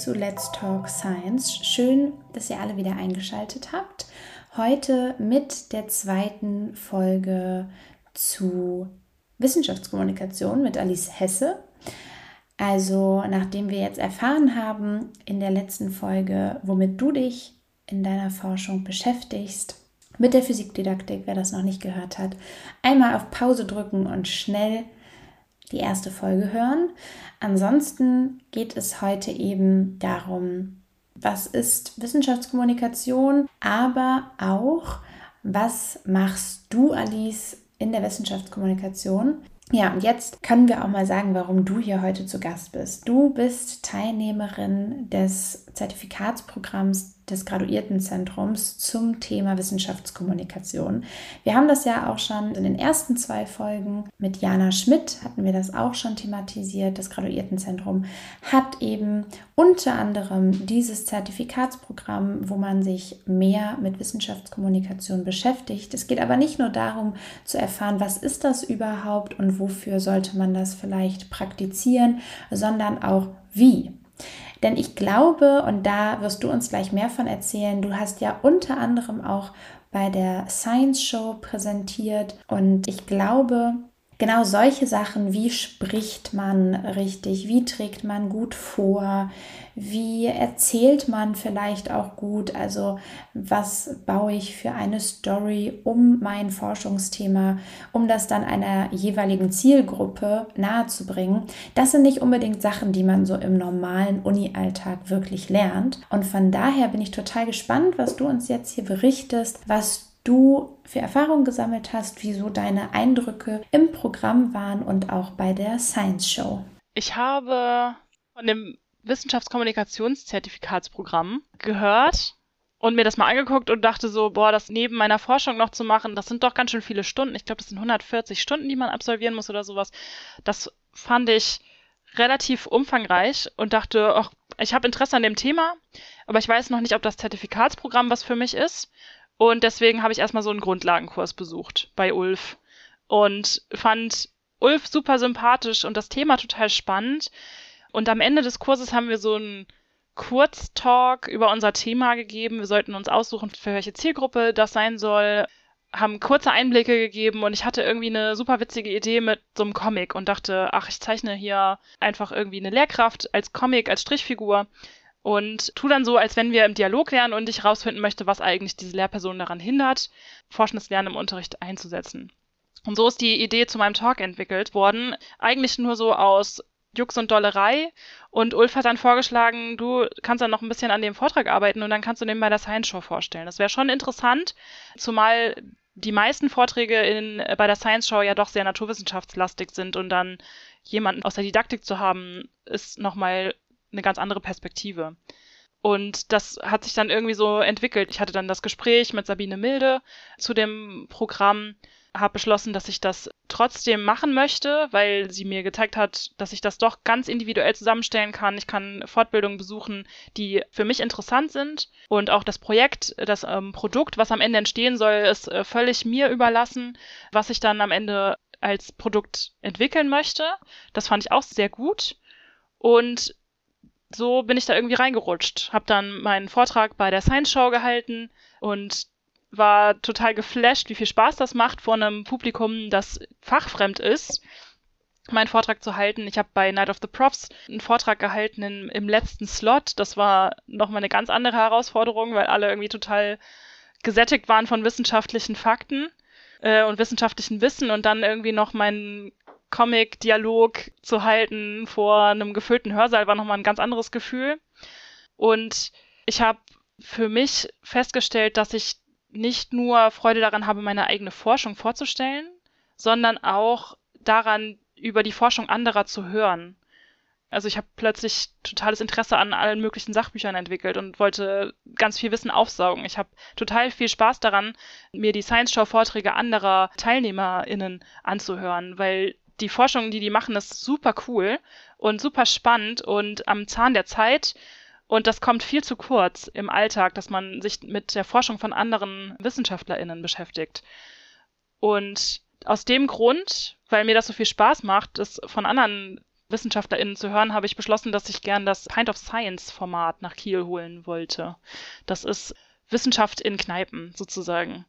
zu Let's Talk Science. Schön, dass ihr alle wieder eingeschaltet habt. Heute mit der zweiten Folge zu Wissenschaftskommunikation mit Alice Hesse. Also, nachdem wir jetzt erfahren haben in der letzten Folge, womit du dich in deiner Forschung beschäftigst, mit der Physikdidaktik, wer das noch nicht gehört hat, einmal auf Pause drücken und schnell die erste Folge hören. Ansonsten geht es heute eben darum, was ist Wissenschaftskommunikation, aber auch, was machst du, Alice, in der Wissenschaftskommunikation? Ja, und jetzt können wir auch mal sagen, warum du hier heute zu Gast bist. Du bist Teilnehmerin des Zertifikatsprogramms des Graduiertenzentrums zum Thema Wissenschaftskommunikation. Wir haben das ja auch schon in den ersten zwei Folgen mit Jana Schmidt hatten wir das auch schon thematisiert. Das Graduiertenzentrum hat eben unter anderem dieses Zertifikatsprogramm, wo man sich mehr mit Wissenschaftskommunikation beschäftigt. Es geht aber nicht nur darum zu erfahren, was ist das überhaupt und wofür sollte man das vielleicht praktizieren, sondern auch wie. Denn ich glaube, und da wirst du uns gleich mehr von erzählen, du hast ja unter anderem auch bei der Science Show präsentiert. Und ich glaube, genau solche Sachen, wie spricht man richtig, wie trägt man gut vor, wie erzählt man vielleicht auch gut, also was baue ich für eine Story um mein Forschungsthema, um das dann einer jeweiligen Zielgruppe nahezubringen. Das sind nicht unbedingt Sachen, die man so im normalen Uni-Alltag wirklich lernt. Und von daher bin ich total gespannt, was du uns jetzt hier berichtest, was du für Erfahrungen gesammelt hast, wieso deine Eindrücke im Programm waren und auch bei der Science Show. Ich habe von dem Wissenschaftskommunikationszertifikatsprogramm gehört und mir das mal angeguckt und dachte so, boah, das neben meiner Forschung noch zu machen, das sind doch ganz schön viele Stunden. Ich glaube, das sind 140 Stunden, die man absolvieren muss oder sowas. Das fand ich relativ umfangreich und dachte, ach, ich habe Interesse an dem Thema, aber ich weiß noch nicht, ob das Zertifikatsprogramm was für mich ist. Und deswegen habe ich erstmal so einen Grundlagenkurs besucht bei Ulf und fand Ulf super sympathisch und das Thema total spannend. Und am Ende des Kurses haben wir so einen Kurztalk über unser Thema gegeben. Wir sollten uns aussuchen, für welche Zielgruppe das sein soll, haben kurze Einblicke gegeben und ich hatte irgendwie eine super witzige Idee mit so einem Comic und dachte, ach, ich zeichne hier einfach irgendwie eine Lehrkraft als Comic, als Strichfigur und tu dann so, als wenn wir im Dialog lernen und ich rausfinden möchte, was eigentlich diese Lehrperson daran hindert, forschendes Lernen im Unterricht einzusetzen. Und so ist die Idee zu meinem Talk entwickelt worden. Eigentlich nur so aus Jux und Dollerei. Und Ulf hat dann vorgeschlagen, du kannst dann noch ein bisschen an dem Vortrag arbeiten und dann kannst du den bei der Science Show vorstellen. Das wäre schon interessant, zumal die meisten Vorträge in, bei der Science Show ja doch sehr naturwissenschaftslastig sind und dann jemanden aus der Didaktik zu haben, ist nochmal eine ganz andere Perspektive. Und das hat sich dann irgendwie so entwickelt. Ich hatte dann das Gespräch mit Sabine Milde zu dem Programm, habe beschlossen, dass ich das trotzdem machen möchte, weil sie mir gezeigt hat, dass ich das doch ganz individuell zusammenstellen kann. Ich kann Fortbildungen besuchen, die für mich interessant sind. Und auch das Projekt, das ähm, Produkt, was am Ende entstehen soll, ist äh, völlig mir überlassen, was ich dann am Ende als Produkt entwickeln möchte. Das fand ich auch sehr gut. Und so bin ich da irgendwie reingerutscht. Hab dann meinen Vortrag bei der Science Show gehalten und war total geflasht, wie viel Spaß das macht, vor einem Publikum, das fachfremd ist, meinen Vortrag zu halten. Ich habe bei Night of the Profs einen Vortrag gehalten in, im letzten Slot. Das war nochmal eine ganz andere Herausforderung, weil alle irgendwie total gesättigt waren von wissenschaftlichen Fakten äh, und wissenschaftlichen Wissen und dann irgendwie noch meinen Comic-Dialog zu halten vor einem gefüllten Hörsaal war nochmal ein ganz anderes Gefühl. Und ich habe für mich festgestellt, dass ich nicht nur Freude daran habe, meine eigene Forschung vorzustellen, sondern auch daran, über die Forschung anderer zu hören. Also ich habe plötzlich totales Interesse an allen möglichen Sachbüchern entwickelt und wollte ganz viel Wissen aufsaugen. Ich habe total viel Spaß daran, mir die Science Show Vorträge anderer TeilnehmerInnen anzuhören, weil die Forschung, die die machen, ist super cool und super spannend und am Zahn der Zeit. Und das kommt viel zu kurz im Alltag, dass man sich mit der Forschung von anderen WissenschaftlerInnen beschäftigt. Und aus dem Grund, weil mir das so viel Spaß macht, das von anderen WissenschaftlerInnen zu hören, habe ich beschlossen, dass ich gern das Pint of Science Format nach Kiel holen wollte. Das ist Wissenschaft in Kneipen sozusagen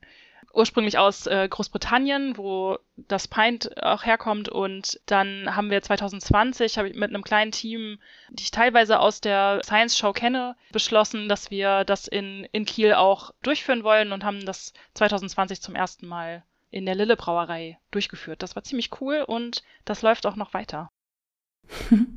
ursprünglich aus äh, Großbritannien, wo das Pint auch herkommt. Und dann haben wir 2020, habe ich mit einem kleinen Team, die ich teilweise aus der Science Show kenne, beschlossen, dass wir das in, in Kiel auch durchführen wollen und haben das 2020 zum ersten Mal in der Lille Brauerei durchgeführt. Das war ziemlich cool und das läuft auch noch weiter.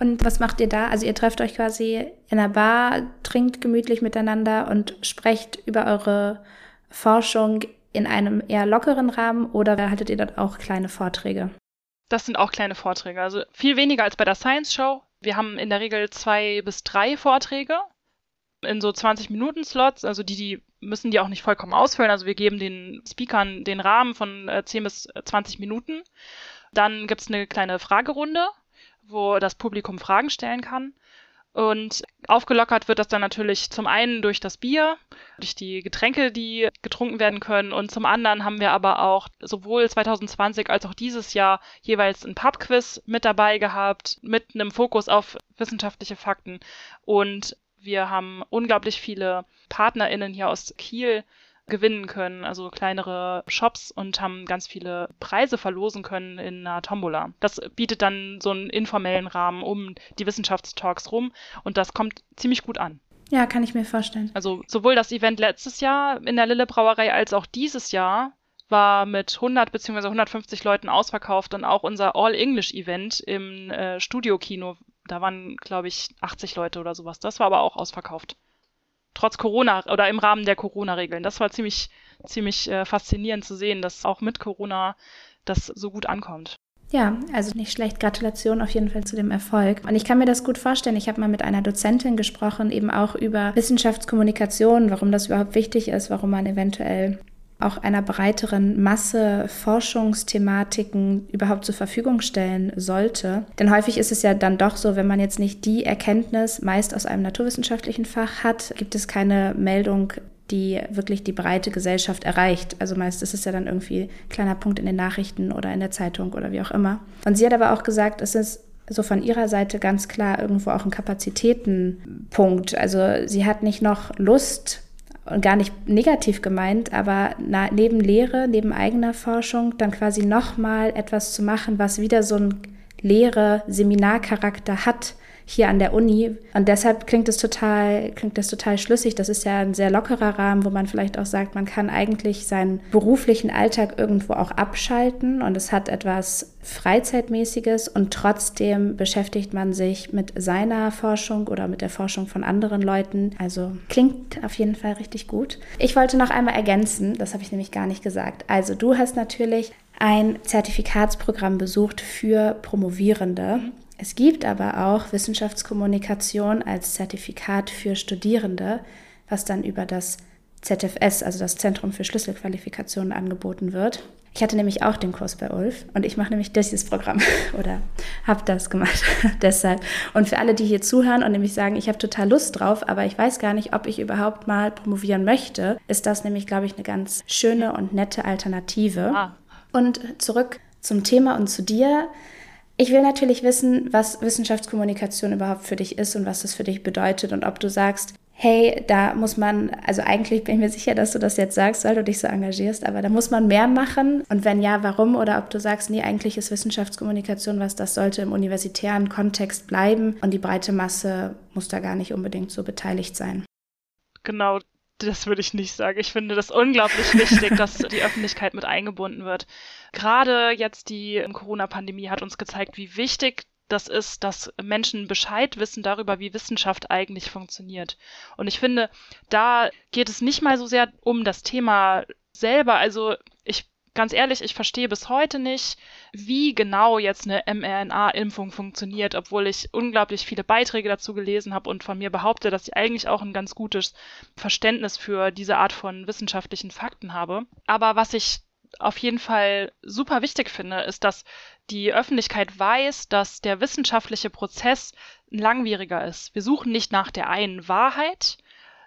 Und was macht ihr da? Also ihr trefft euch quasi in einer Bar, trinkt gemütlich miteinander und sprecht über eure Forschung in einem eher lockeren Rahmen oder haltet ihr dort auch kleine Vorträge? Das sind auch kleine Vorträge, also viel weniger als bei der Science Show. Wir haben in der Regel zwei bis drei Vorträge in so 20 Minuten Slots, also die, die müssen die auch nicht vollkommen ausfüllen. Also wir geben den Speakern den Rahmen von 10 äh, bis 20 Minuten. Dann gibt es eine kleine Fragerunde, wo das Publikum Fragen stellen kann. Und aufgelockert wird das dann natürlich zum einen durch das Bier, durch die Getränke, die getrunken werden können. Und zum anderen haben wir aber auch sowohl 2020 als auch dieses Jahr jeweils ein Pubquiz mit dabei gehabt, mit einem Fokus auf wissenschaftliche Fakten. Und wir haben unglaublich viele PartnerInnen hier aus Kiel, gewinnen können, also kleinere Shops und haben ganz viele Preise verlosen können in einer Tombola. Das bietet dann so einen informellen Rahmen um die Wissenschaftstalks rum und das kommt ziemlich gut an. Ja, kann ich mir vorstellen. Also sowohl das Event letztes Jahr in der Lille Brauerei als auch dieses Jahr war mit 100 bzw. 150 Leuten ausverkauft und auch unser All-English-Event im äh, Studio-Kino, da waren, glaube ich, 80 Leute oder sowas. Das war aber auch ausverkauft trotz Corona oder im Rahmen der Corona-Regeln. Das war ziemlich, ziemlich äh, faszinierend zu sehen, dass auch mit Corona das so gut ankommt. Ja, also nicht schlecht. Gratulation auf jeden Fall zu dem Erfolg. Und ich kann mir das gut vorstellen. Ich habe mal mit einer Dozentin gesprochen, eben auch über Wissenschaftskommunikation, warum das überhaupt wichtig ist, warum man eventuell auch einer breiteren Masse Forschungsthematiken überhaupt zur Verfügung stellen sollte. Denn häufig ist es ja dann doch so, wenn man jetzt nicht die Erkenntnis meist aus einem naturwissenschaftlichen Fach hat, gibt es keine Meldung, die wirklich die breite Gesellschaft erreicht. Also meist ist es ja dann irgendwie ein kleiner Punkt in den Nachrichten oder in der Zeitung oder wie auch immer. Und sie hat aber auch gesagt, es ist so von ihrer Seite ganz klar irgendwo auch ein Kapazitätenpunkt. Also sie hat nicht noch Lust, und gar nicht negativ gemeint, aber na, neben Lehre, neben eigener Forschung dann quasi nochmal etwas zu machen, was wieder so ein Lehre-Seminarcharakter hat, hier an der Uni. Und deshalb klingt es total, klingt das total schlüssig. Das ist ja ein sehr lockerer Rahmen, wo man vielleicht auch sagt, man kann eigentlich seinen beruflichen Alltag irgendwo auch abschalten und es hat etwas Freizeitmäßiges und trotzdem beschäftigt man sich mit seiner Forschung oder mit der Forschung von anderen Leuten. Also klingt auf jeden Fall richtig gut. Ich wollte noch einmal ergänzen, das habe ich nämlich gar nicht gesagt. Also du hast natürlich ein Zertifikatsprogramm besucht für Promovierende. Es gibt aber auch Wissenschaftskommunikation als Zertifikat für Studierende, was dann über das ZFS, also das Zentrum für Schlüsselqualifikationen, angeboten wird. Ich hatte nämlich auch den Kurs bei Ulf und ich mache nämlich dieses Programm oder habe das gemacht deshalb. Und für alle, die hier zuhören und nämlich sagen, ich habe total Lust drauf, aber ich weiß gar nicht, ob ich überhaupt mal promovieren möchte, ist das nämlich, glaube ich, eine ganz schöne und nette Alternative. Ah. Und zurück zum Thema und zu dir. Ich will natürlich wissen, was Wissenschaftskommunikation überhaupt für dich ist und was das für dich bedeutet und ob du sagst, hey, da muss man, also eigentlich bin ich mir sicher, dass du das jetzt sagst, weil du dich so engagierst, aber da muss man mehr machen und wenn ja, warum? Oder ob du sagst, nee, eigentlich ist Wissenschaftskommunikation was, das sollte im universitären Kontext bleiben und die breite Masse muss da gar nicht unbedingt so beteiligt sein. Genau, das würde ich nicht sagen. Ich finde das unglaublich wichtig, dass die Öffentlichkeit mit eingebunden wird. Gerade jetzt die Corona-Pandemie hat uns gezeigt, wie wichtig das ist, dass Menschen Bescheid wissen darüber, wie Wissenschaft eigentlich funktioniert. Und ich finde, da geht es nicht mal so sehr um das Thema selber. Also ich ganz ehrlich, ich verstehe bis heute nicht, wie genau jetzt eine mRNA-Impfung funktioniert, obwohl ich unglaublich viele Beiträge dazu gelesen habe und von mir behaupte, dass ich eigentlich auch ein ganz gutes Verständnis für diese Art von wissenschaftlichen Fakten habe. Aber was ich auf jeden Fall super wichtig finde, ist, dass die Öffentlichkeit weiß, dass der wissenschaftliche Prozess langwieriger ist. Wir suchen nicht nach der einen Wahrheit,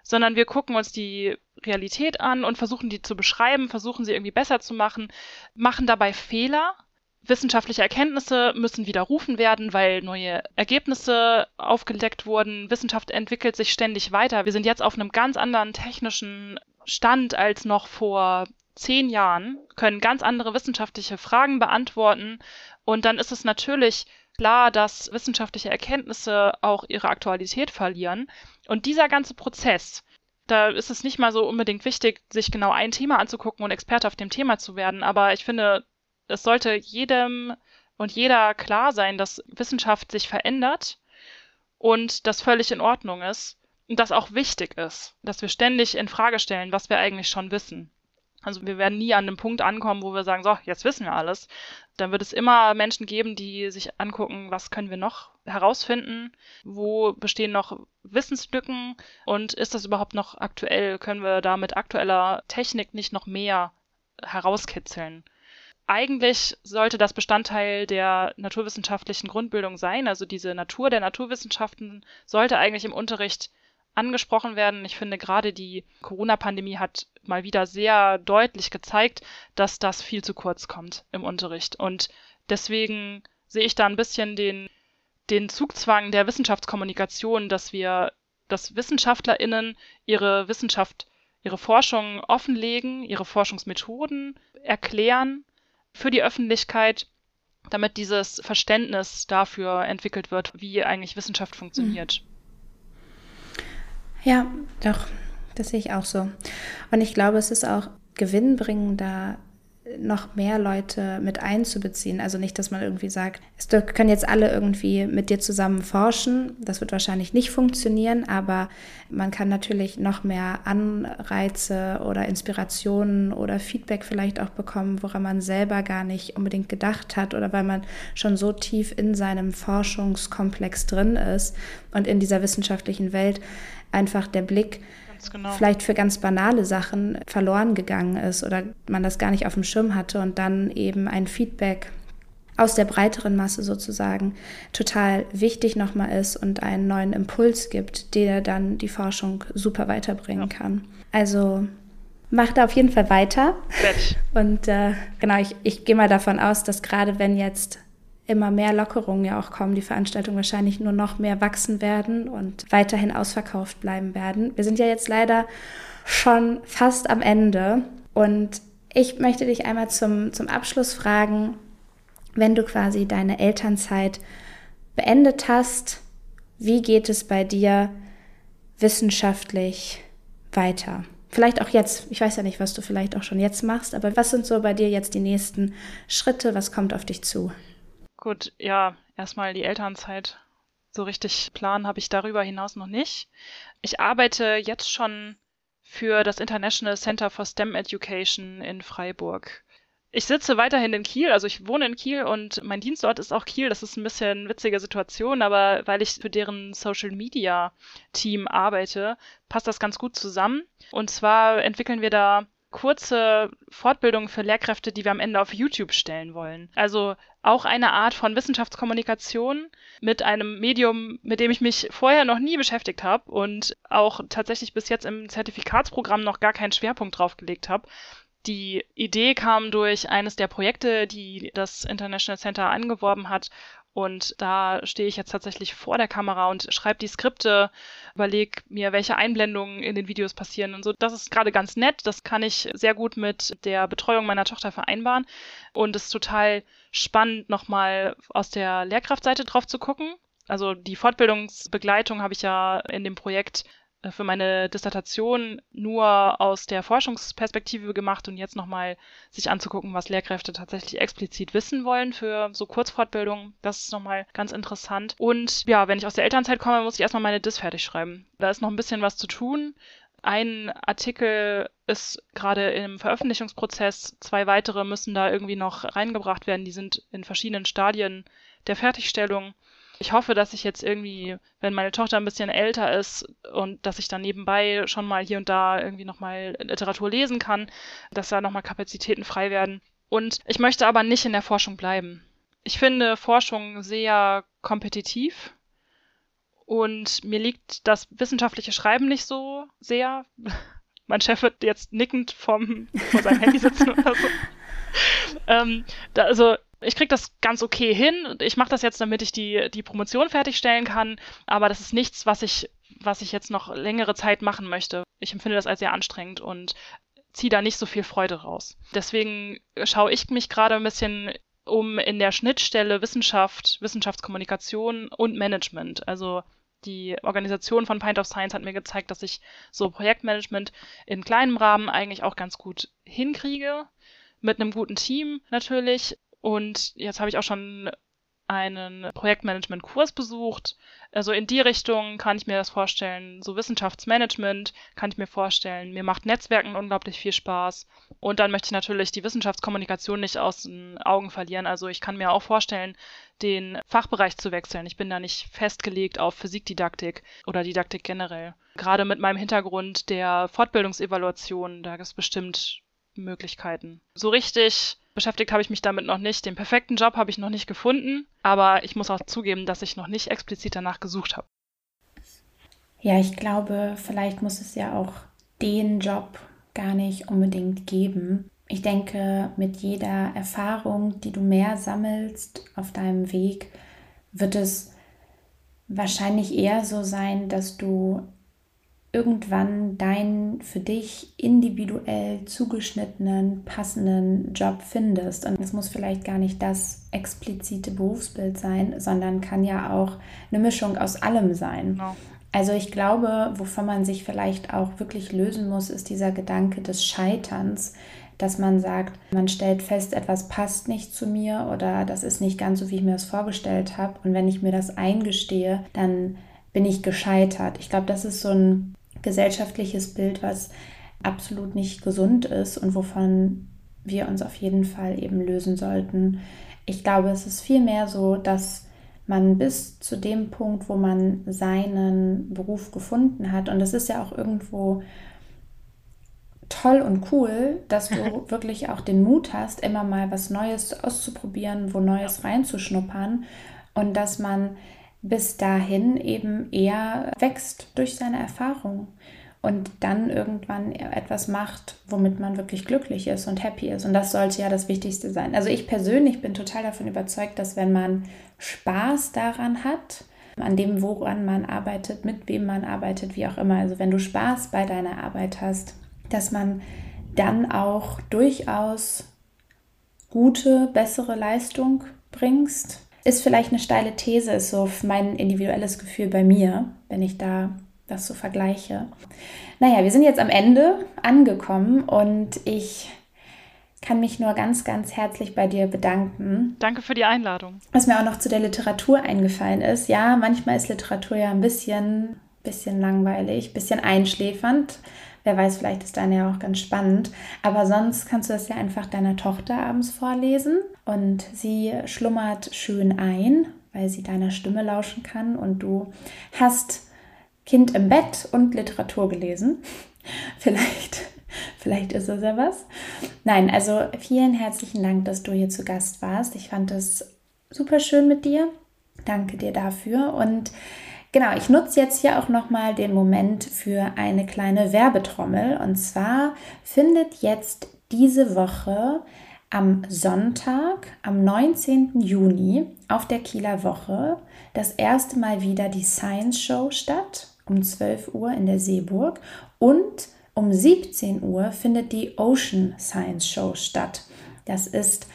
sondern wir gucken uns die Realität an und versuchen die zu beschreiben, versuchen sie irgendwie besser zu machen, machen dabei Fehler, Wissenschaftliche Erkenntnisse müssen widerrufen werden, weil neue Ergebnisse aufgedeckt wurden. Wissenschaft entwickelt sich ständig weiter. Wir sind jetzt auf einem ganz anderen technischen Stand als noch vor zehn Jahren, können ganz andere wissenschaftliche Fragen beantworten. Und dann ist es natürlich klar, dass wissenschaftliche Erkenntnisse auch ihre Aktualität verlieren. Und dieser ganze Prozess, da ist es nicht mal so unbedingt wichtig, sich genau ein Thema anzugucken und Experte auf dem Thema zu werden. Aber ich finde, es sollte jedem und jeder klar sein, dass Wissenschaft sich verändert und das völlig in Ordnung ist und das auch wichtig ist, dass wir ständig in Frage stellen, was wir eigentlich schon wissen. Also wir werden nie an einem Punkt ankommen, wo wir sagen, so, jetzt wissen wir alles. Dann wird es immer Menschen geben, die sich angucken, was können wir noch herausfinden, wo bestehen noch Wissenslücken und ist das überhaupt noch aktuell? Können wir da mit aktueller Technik nicht noch mehr herauskitzeln? Eigentlich sollte das Bestandteil der naturwissenschaftlichen Grundbildung sein. Also diese Natur der Naturwissenschaften sollte eigentlich im Unterricht angesprochen werden. Ich finde, gerade die Corona-Pandemie hat mal wieder sehr deutlich gezeigt, dass das viel zu kurz kommt im Unterricht. Und deswegen sehe ich da ein bisschen den, den Zugzwang der Wissenschaftskommunikation, dass wir, dass WissenschaftlerInnen ihre Wissenschaft, ihre Forschung offenlegen, ihre Forschungsmethoden erklären für die Öffentlichkeit, damit dieses Verständnis dafür entwickelt wird, wie eigentlich Wissenschaft funktioniert. Ja, doch, das sehe ich auch so. Und ich glaube, es ist auch gewinnbringender, noch mehr Leute mit einzubeziehen. Also nicht, dass man irgendwie sagt, es können jetzt alle irgendwie mit dir zusammen forschen. Das wird wahrscheinlich nicht funktionieren, aber man kann natürlich noch mehr Anreize oder Inspirationen oder Feedback vielleicht auch bekommen, woran man selber gar nicht unbedingt gedacht hat oder weil man schon so tief in seinem Forschungskomplex drin ist und in dieser wissenschaftlichen Welt einfach der Blick genau. vielleicht für ganz banale Sachen verloren gegangen ist oder man das gar nicht auf dem Schirm hatte und dann eben ein Feedback aus der breiteren Masse sozusagen total wichtig nochmal ist und einen neuen Impuls gibt, der dann die Forschung super weiterbringen ja. kann. Also mach da auf jeden Fall weiter. Und äh, genau, ich, ich gehe mal davon aus, dass gerade wenn jetzt immer mehr Lockerungen ja auch kommen, die Veranstaltungen wahrscheinlich nur noch mehr wachsen werden und weiterhin ausverkauft bleiben werden. Wir sind ja jetzt leider schon fast am Ende und ich möchte dich einmal zum, zum Abschluss fragen, wenn du quasi deine Elternzeit beendet hast, wie geht es bei dir wissenschaftlich weiter? Vielleicht auch jetzt, ich weiß ja nicht, was du vielleicht auch schon jetzt machst, aber was sind so bei dir jetzt die nächsten Schritte? Was kommt auf dich zu? Gut, ja, erstmal die Elternzeit. So richtig planen habe ich darüber hinaus noch nicht. Ich arbeite jetzt schon für das International Center for STEM Education in Freiburg. Ich sitze weiterhin in Kiel, also ich wohne in Kiel und mein Dienstort ist auch Kiel. Das ist ein bisschen witzige Situation, aber weil ich für deren Social Media Team arbeite, passt das ganz gut zusammen. Und zwar entwickeln wir da kurze Fortbildungen für Lehrkräfte, die wir am Ende auf YouTube stellen wollen. Also auch eine Art von Wissenschaftskommunikation mit einem Medium, mit dem ich mich vorher noch nie beschäftigt habe und auch tatsächlich bis jetzt im Zertifikatsprogramm noch gar keinen Schwerpunkt drauf gelegt habe. Die Idee kam durch eines der Projekte, die das International Center angeworben hat und da stehe ich jetzt tatsächlich vor der Kamera und schreibe die Skripte, überlege mir, welche Einblendungen in den Videos passieren und so. Das ist gerade ganz nett. Das kann ich sehr gut mit der Betreuung meiner Tochter vereinbaren. Und es ist total spannend, nochmal aus der Lehrkraftseite drauf zu gucken. Also die Fortbildungsbegleitung habe ich ja in dem Projekt für meine Dissertation nur aus der Forschungsperspektive gemacht und jetzt nochmal sich anzugucken, was Lehrkräfte tatsächlich explizit wissen wollen für so Kurzfortbildungen. Das ist nochmal ganz interessant. Und ja, wenn ich aus der Elternzeit komme, muss ich erstmal meine Dis fertig schreiben. Da ist noch ein bisschen was zu tun. Ein Artikel ist gerade im Veröffentlichungsprozess, zwei weitere müssen da irgendwie noch reingebracht werden. Die sind in verschiedenen Stadien der Fertigstellung. Ich hoffe, dass ich jetzt irgendwie, wenn meine Tochter ein bisschen älter ist und dass ich dann nebenbei schon mal hier und da irgendwie nochmal Literatur lesen kann, dass da nochmal Kapazitäten frei werden. Und ich möchte aber nicht in der Forschung bleiben. Ich finde Forschung sehr kompetitiv und mir liegt das wissenschaftliche Schreiben nicht so sehr. mein Chef wird jetzt nickend vom, vor seinem Handy sitzen oder so. ähm, da, also ich kriege das ganz okay hin. Ich mache das jetzt, damit ich die, die Promotion fertigstellen kann, aber das ist nichts, was ich, was ich jetzt noch längere Zeit machen möchte. Ich empfinde das als sehr anstrengend und ziehe da nicht so viel Freude raus. Deswegen schaue ich mich gerade ein bisschen um in der Schnittstelle Wissenschaft, Wissenschaftskommunikation und Management. Also die Organisation von Pint of Science hat mir gezeigt, dass ich so Projektmanagement in kleinem Rahmen eigentlich auch ganz gut hinkriege. Mit einem guten Team natürlich. Und jetzt habe ich auch schon einen Projektmanagement-Kurs besucht. Also in die Richtung kann ich mir das vorstellen. So Wissenschaftsmanagement kann ich mir vorstellen. Mir macht Netzwerken unglaublich viel Spaß. Und dann möchte ich natürlich die Wissenschaftskommunikation nicht aus den Augen verlieren. Also ich kann mir auch vorstellen, den Fachbereich zu wechseln. Ich bin da nicht festgelegt auf Physikdidaktik oder Didaktik generell. Gerade mit meinem Hintergrund der Fortbildungsevaluation, da gibt es bestimmt Möglichkeiten. So richtig beschäftigt habe ich mich damit noch nicht. Den perfekten Job habe ich noch nicht gefunden, aber ich muss auch zugeben, dass ich noch nicht explizit danach gesucht habe. Ja, ich glaube, vielleicht muss es ja auch den Job gar nicht unbedingt geben. Ich denke, mit jeder Erfahrung, die du mehr sammelst auf deinem Weg, wird es wahrscheinlich eher so sein, dass du irgendwann deinen für dich individuell zugeschnittenen, passenden Job findest. Und es muss vielleicht gar nicht das explizite Berufsbild sein, sondern kann ja auch eine Mischung aus allem sein. Genau. Also ich glaube, wovon man sich vielleicht auch wirklich lösen muss, ist dieser Gedanke des Scheiterns, dass man sagt, man stellt fest, etwas passt nicht zu mir oder das ist nicht ganz so, wie ich mir das vorgestellt habe. Und wenn ich mir das eingestehe, dann bin ich gescheitert. Ich glaube, das ist so ein gesellschaftliches Bild, was absolut nicht gesund ist und wovon wir uns auf jeden Fall eben lösen sollten. Ich glaube, es ist vielmehr so, dass man bis zu dem Punkt, wo man seinen Beruf gefunden hat, und das ist ja auch irgendwo toll und cool, dass du wirklich auch den Mut hast, immer mal was Neues auszuprobieren, wo Neues reinzuschnuppern und dass man bis dahin eben eher wächst durch seine Erfahrung und dann irgendwann etwas macht, womit man wirklich glücklich ist und happy ist. Und das sollte ja das Wichtigste sein. Also ich persönlich bin total davon überzeugt, dass wenn man Spaß daran hat, an dem, woran man arbeitet, mit wem man arbeitet, wie auch immer, also wenn du Spaß bei deiner Arbeit hast, dass man dann auch durchaus gute, bessere Leistung bringst ist vielleicht eine steile These, ist so mein individuelles Gefühl bei mir, wenn ich da das so vergleiche. Naja, wir sind jetzt am Ende angekommen und ich kann mich nur ganz, ganz herzlich bei dir bedanken. Danke für die Einladung. Was mir auch noch zu der Literatur eingefallen ist, ja, manchmal ist Literatur ja ein bisschen, bisschen langweilig, bisschen einschläfernd. Wer weiß, vielleicht ist deine ja auch ganz spannend. Aber sonst kannst du das ja einfach deiner Tochter abends vorlesen und sie schlummert schön ein, weil sie deiner Stimme lauschen kann und du hast Kind im Bett und Literatur gelesen. Vielleicht, vielleicht ist es ja was. Nein, also vielen herzlichen Dank, dass du hier zu Gast warst. Ich fand es super schön mit dir. Danke dir dafür und Genau, ich nutze jetzt hier auch nochmal den Moment für eine kleine Werbetrommel. Und zwar findet jetzt diese Woche am Sonntag, am 19. Juni auf der Kieler Woche das erste Mal wieder die Science Show statt, um 12 Uhr in der Seeburg. Und um 17 Uhr findet die Ocean Science Show statt. Das ist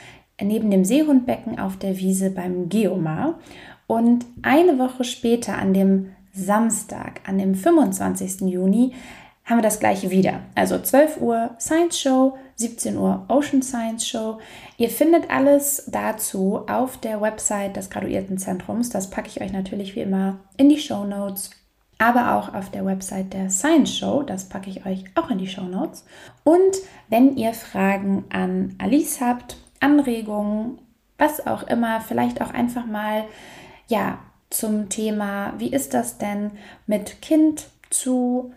neben dem Seehundbecken auf der Wiese beim Geomar. Und eine Woche später, an dem Samstag, an dem 25. Juni, haben wir das gleiche wieder. Also 12 Uhr Science Show, 17 Uhr Ocean Science Show. Ihr findet alles dazu auf der Website des Graduiertenzentrums. Das packe ich euch natürlich wie immer in die Show Notes. Aber auch auf der Website der Science Show, das packe ich euch auch in die Show Notes. Und wenn ihr Fragen an Alice habt, Anregungen, was auch immer, vielleicht auch einfach mal ja, zum Thema, wie ist das denn mit Kind zu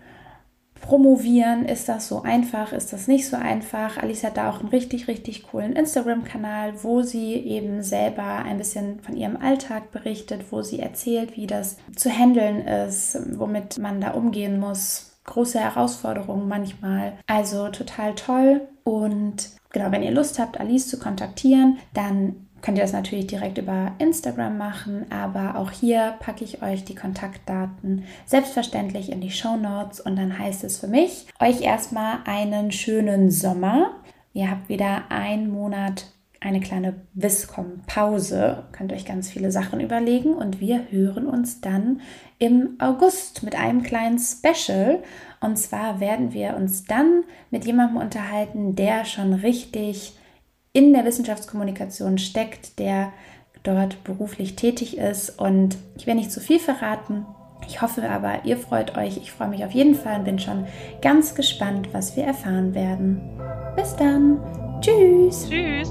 promovieren? Ist das so einfach? Ist das nicht so einfach? Alice hat da auch einen richtig, richtig coolen Instagram-Kanal, wo sie eben selber ein bisschen von ihrem Alltag berichtet, wo sie erzählt, wie das zu handeln ist, womit man da umgehen muss. Große Herausforderungen manchmal. Also total toll. Und genau, wenn ihr Lust habt, Alice zu kontaktieren, dann könnt ihr das natürlich direkt über Instagram machen, aber auch hier packe ich euch die Kontaktdaten selbstverständlich in die Show Notes und dann heißt es für mich, euch erstmal einen schönen Sommer. Ihr habt wieder einen Monat eine kleine Viscom-Pause, könnt euch ganz viele Sachen überlegen und wir hören uns dann im August mit einem kleinen Special. Und zwar werden wir uns dann mit jemandem unterhalten, der schon richtig in der Wissenschaftskommunikation steckt, der dort beruflich tätig ist. Und ich werde nicht zu viel verraten. Ich hoffe aber, ihr freut euch. Ich freue mich auf jeden Fall und bin schon ganz gespannt, was wir erfahren werden. Bis dann. Tschüss. Tschüss.